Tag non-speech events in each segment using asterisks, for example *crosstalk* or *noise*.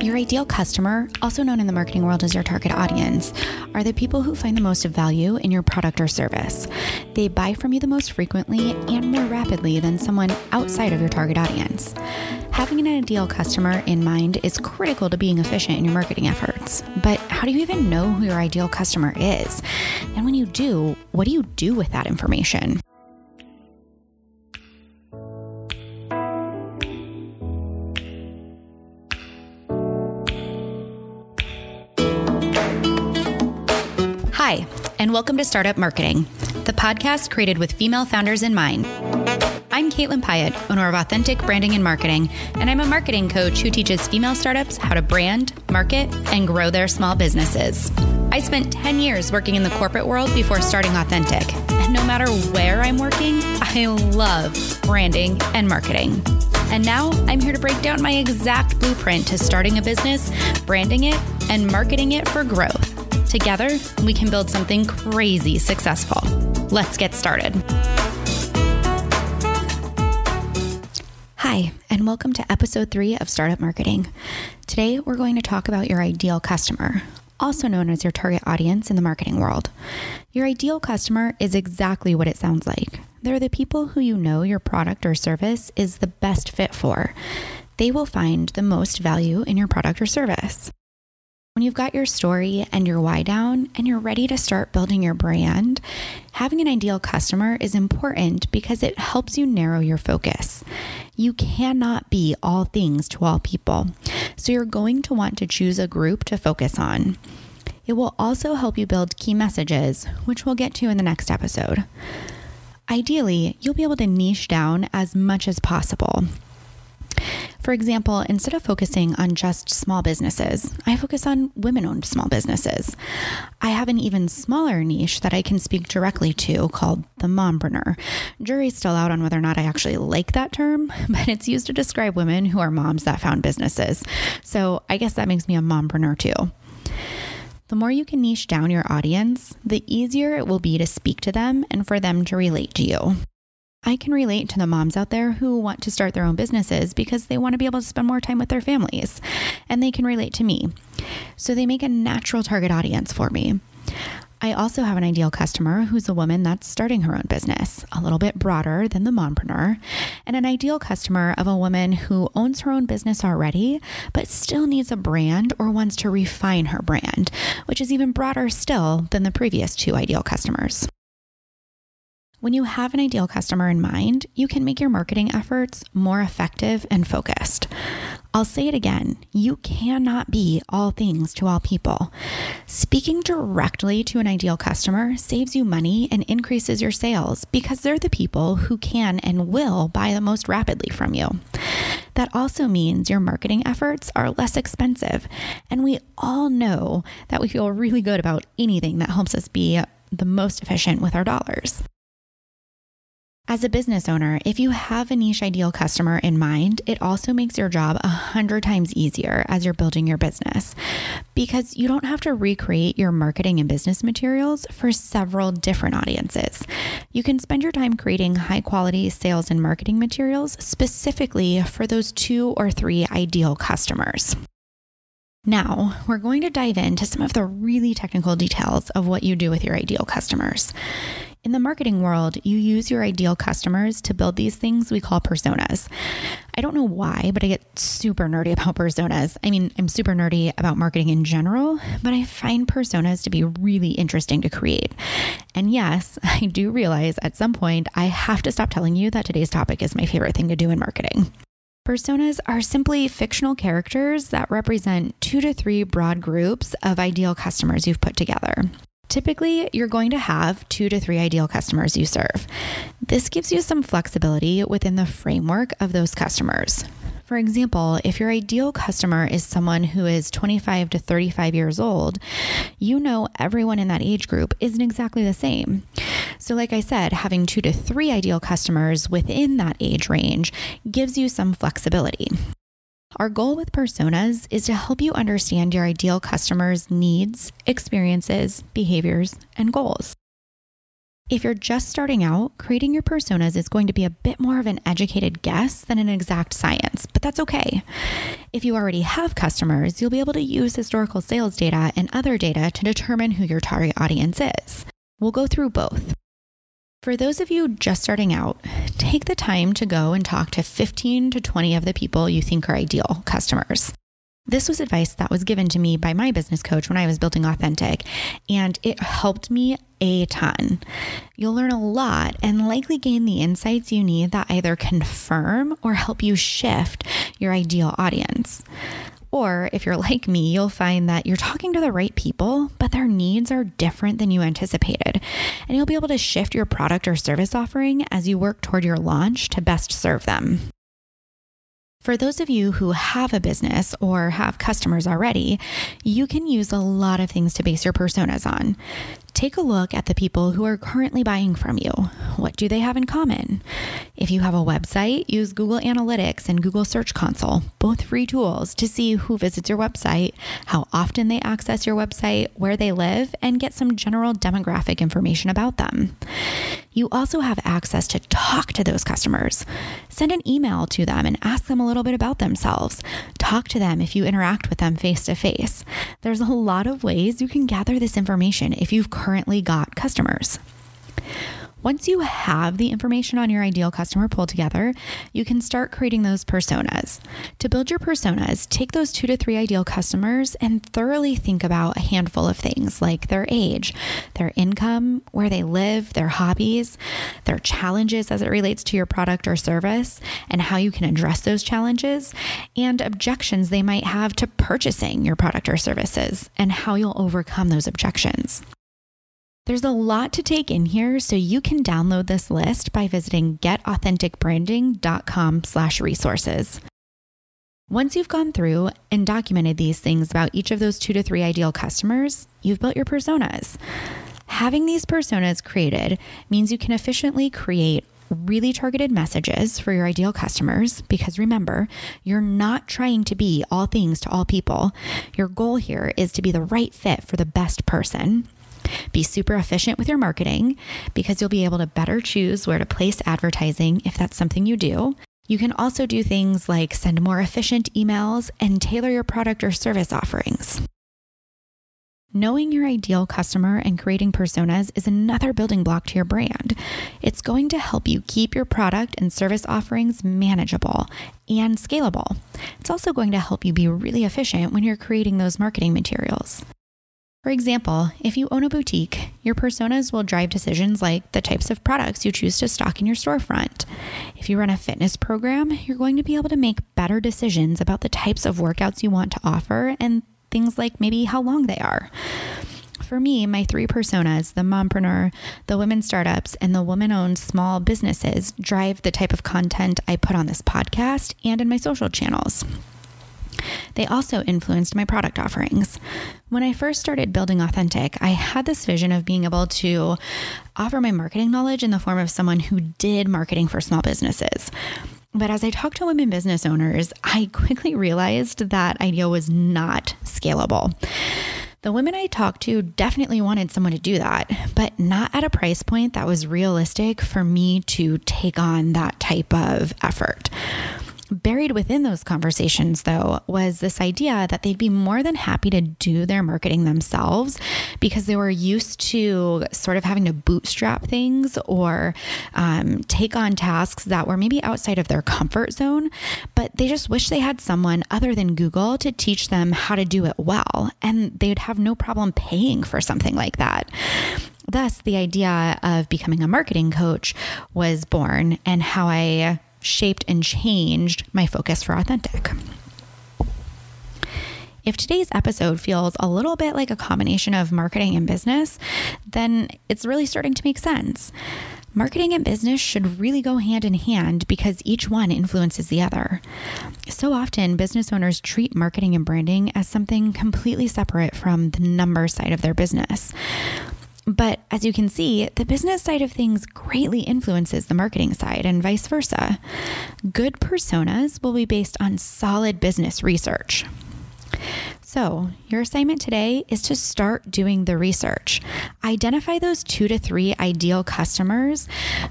Your ideal customer, also known in the marketing world as your target audience, are the people who find the most value in your product or service. They buy from you the most frequently and more rapidly than someone outside of your target audience. Having an ideal customer in mind is critical to being efficient in your marketing efforts. But how do you even know who your ideal customer is? And when you do, what do you do with that information? And welcome to Startup Marketing, the podcast created with female founders in mind. I'm Caitlin Pyatt, owner of Authentic Branding and Marketing, and I'm a marketing coach who teaches female startups how to brand, market, and grow their small businesses. I spent 10 years working in the corporate world before starting Authentic, and no matter where I'm working, I love branding and marketing. And now I'm here to break down my exact blueprint to starting a business, branding it, and marketing it for growth. Together, we can build something crazy successful. Let's get started. Hi, and welcome to episode three of Startup Marketing. Today, we're going to talk about your ideal customer, also known as your target audience in the marketing world. Your ideal customer is exactly what it sounds like. They're the people who you know your product or service is the best fit for. They will find the most value in your product or service. When you've got your story and your why down and you're ready to start building your brand, having an ideal customer is important because it helps you narrow your focus. You cannot be all things to all people, so you're going to want to choose a group to focus on. It will also help you build key messages, which we'll get to in the next episode. Ideally, you'll be able to niche down as much as possible. For example, instead of focusing on just small businesses, I focus on women owned small businesses. I have an even smaller niche that I can speak directly to called the mompreneur. Jury's still out on whether or not I actually like that term, *laughs* but it's used to describe women who are moms that found businesses. So I guess that makes me a mompreneur too. The more you can niche down your audience, the easier it will be to speak to them and for them to relate to you. I can relate to the moms out there who want to start their own businesses because they want to be able to spend more time with their families, and they can relate to me. So they make a natural target audience for me. I also have an ideal customer who's a woman that's starting her own business, a little bit broader than the mompreneur, and an ideal customer of a woman who owns her own business already, but still needs a brand or wants to refine her brand, which is even broader still than the previous two ideal customers. When you have an ideal customer in mind, you can make your marketing efforts more effective and focused. I'll say it again you cannot be all things to all people. Speaking directly to an ideal customer saves you money and increases your sales because they're the people who can and will buy the most rapidly from you. That also means your marketing efforts are less expensive. And we all know that we feel really good about anything that helps us be the most efficient with our dollars. As a business owner, if you have a niche ideal customer in mind, it also makes your job a hundred times easier as you're building your business because you don't have to recreate your marketing and business materials for several different audiences. You can spend your time creating high quality sales and marketing materials specifically for those two or three ideal customers. Now, we're going to dive into some of the really technical details of what you do with your ideal customers. In the marketing world, you use your ideal customers to build these things we call personas. I don't know why, but I get super nerdy *laughs* about personas. I mean, I'm super nerdy about marketing in general, but I find personas to be really interesting to create. And yes, *laughs* I do realize at some point I have to stop telling you that today's topic is my favorite thing to do in marketing. Personas are simply fictional characters that represent two to three broad groups of ideal customers you've put together. Typically, you're going to have two to three ideal customers you serve. This gives you some flexibility within the framework of those customers. For example, if your ideal customer is someone who is 25 to 35 years old, you know everyone in that age group isn't exactly the same. So, like I said, having two to three ideal customers within that age range gives you some flexibility. Our goal with personas is to help you understand your ideal customer's needs, experiences, behaviors, and goals. If you're just starting out, creating your personas is going to be a bit more of an educated guess than an exact science, but that's okay. If you already have customers, you'll be able to use historical sales data and other data to determine who your target audience is. We'll go through both. For those of you just starting out, take the time to go and talk to 15 to 20 of the people you think are ideal customers. This was advice that was given to me by my business coach when I was building Authentic, and it helped me a ton. You'll learn a lot and likely gain the insights you need that either confirm or help you shift your ideal audience. Or if you're like me, you'll find that you're talking to the right people, but their needs are different than you anticipated. And you'll be able to shift your product or service offering as you work toward your launch to best serve them. For those of you who have a business or have customers already, you can use a lot of things to base your personas on. Take a look at the people who are currently buying from you. What do they have in common? If you have a website, use Google Analytics and Google Search Console, both free tools to see who visits your website, how often they access your website, where they live, and get some general demographic information about them. You also have access to talk to those customers. Send an email to them and ask them a little bit about themselves. Talk to them if you interact with them face to face. There's a lot of ways you can gather this information if you've currently got customers. Once you have the information on your ideal customer pulled together, you can start creating those personas. To build your personas, take those two to three ideal customers and thoroughly think about a handful of things like their age, their income, where they live, their hobbies, their challenges as it relates to your product or service, and how you can address those challenges, and objections they might have to purchasing your product or services, and how you'll overcome those objections. There's a lot to take in here, so you can download this list by visiting getauthenticbranding.com slash resources. Once you've gone through and documented these things about each of those two to three ideal customers, you've built your personas. Having these personas created means you can efficiently create really targeted messages for your ideal customers because remember, you're not trying to be all things to all people. Your goal here is to be the right fit for the best person. Be super efficient with your marketing because you'll be able to better choose where to place advertising if that's something you do. You can also do things like send more efficient emails and tailor your product or service offerings. Knowing your ideal customer and creating personas is another building block to your brand. It's going to help you keep your product and service offerings manageable and scalable. It's also going to help you be really efficient when you're creating those marketing materials. For example, if you own a boutique, your personas will drive decisions like the types of products you choose to stock in your storefront. If you run a fitness program, you're going to be able to make better decisions about the types of workouts you want to offer and things like maybe how long they are. For me, my three personas, the mompreneur, the women startups, and the woman owned small businesses, drive the type of content I put on this podcast and in my social channels. They also influenced my product offerings. When I first started building Authentic, I had this vision of being able to offer my marketing knowledge in the form of someone who did marketing for small businesses. But as I talked to women business owners, I quickly realized that idea was not scalable. The women I talked to definitely wanted someone to do that, but not at a price point that was realistic for me to take on that type of effort. Buried within those conversations, though, was this idea that they'd be more than happy to do their marketing themselves because they were used to sort of having to bootstrap things or um, take on tasks that were maybe outside of their comfort zone, but they just wish they had someone other than Google to teach them how to do it well. And they'd have no problem paying for something like that. Thus, the idea of becoming a marketing coach was born, and how I shaped and changed my focus for authentic. If today's episode feels a little bit like a combination of marketing and business, then it's really starting to make sense. Marketing and business should really go hand in hand because each one influences the other. So often, business owners treat marketing and branding as something completely separate from the number side of their business. But as you can see, the business side of things greatly influences the marketing side and vice versa. Good personas will be based on solid business research. So, your assignment today is to start doing the research. Identify those two to three ideal customers.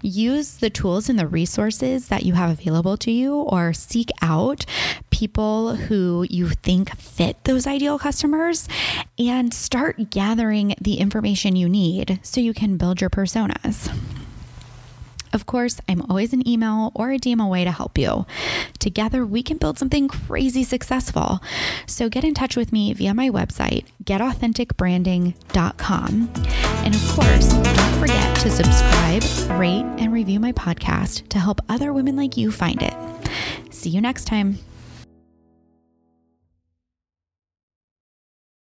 Use the tools and the resources that you have available to you, or seek out people who you think fit those ideal customers and start gathering the information you need so you can build your personas. Of course, I'm always an email or a DM away to help you. Together, we can build something crazy successful. So get in touch with me via my website, getauthenticbranding.com. And of course, don't forget to subscribe, rate, and review my podcast to help other women like you find it. See you next time.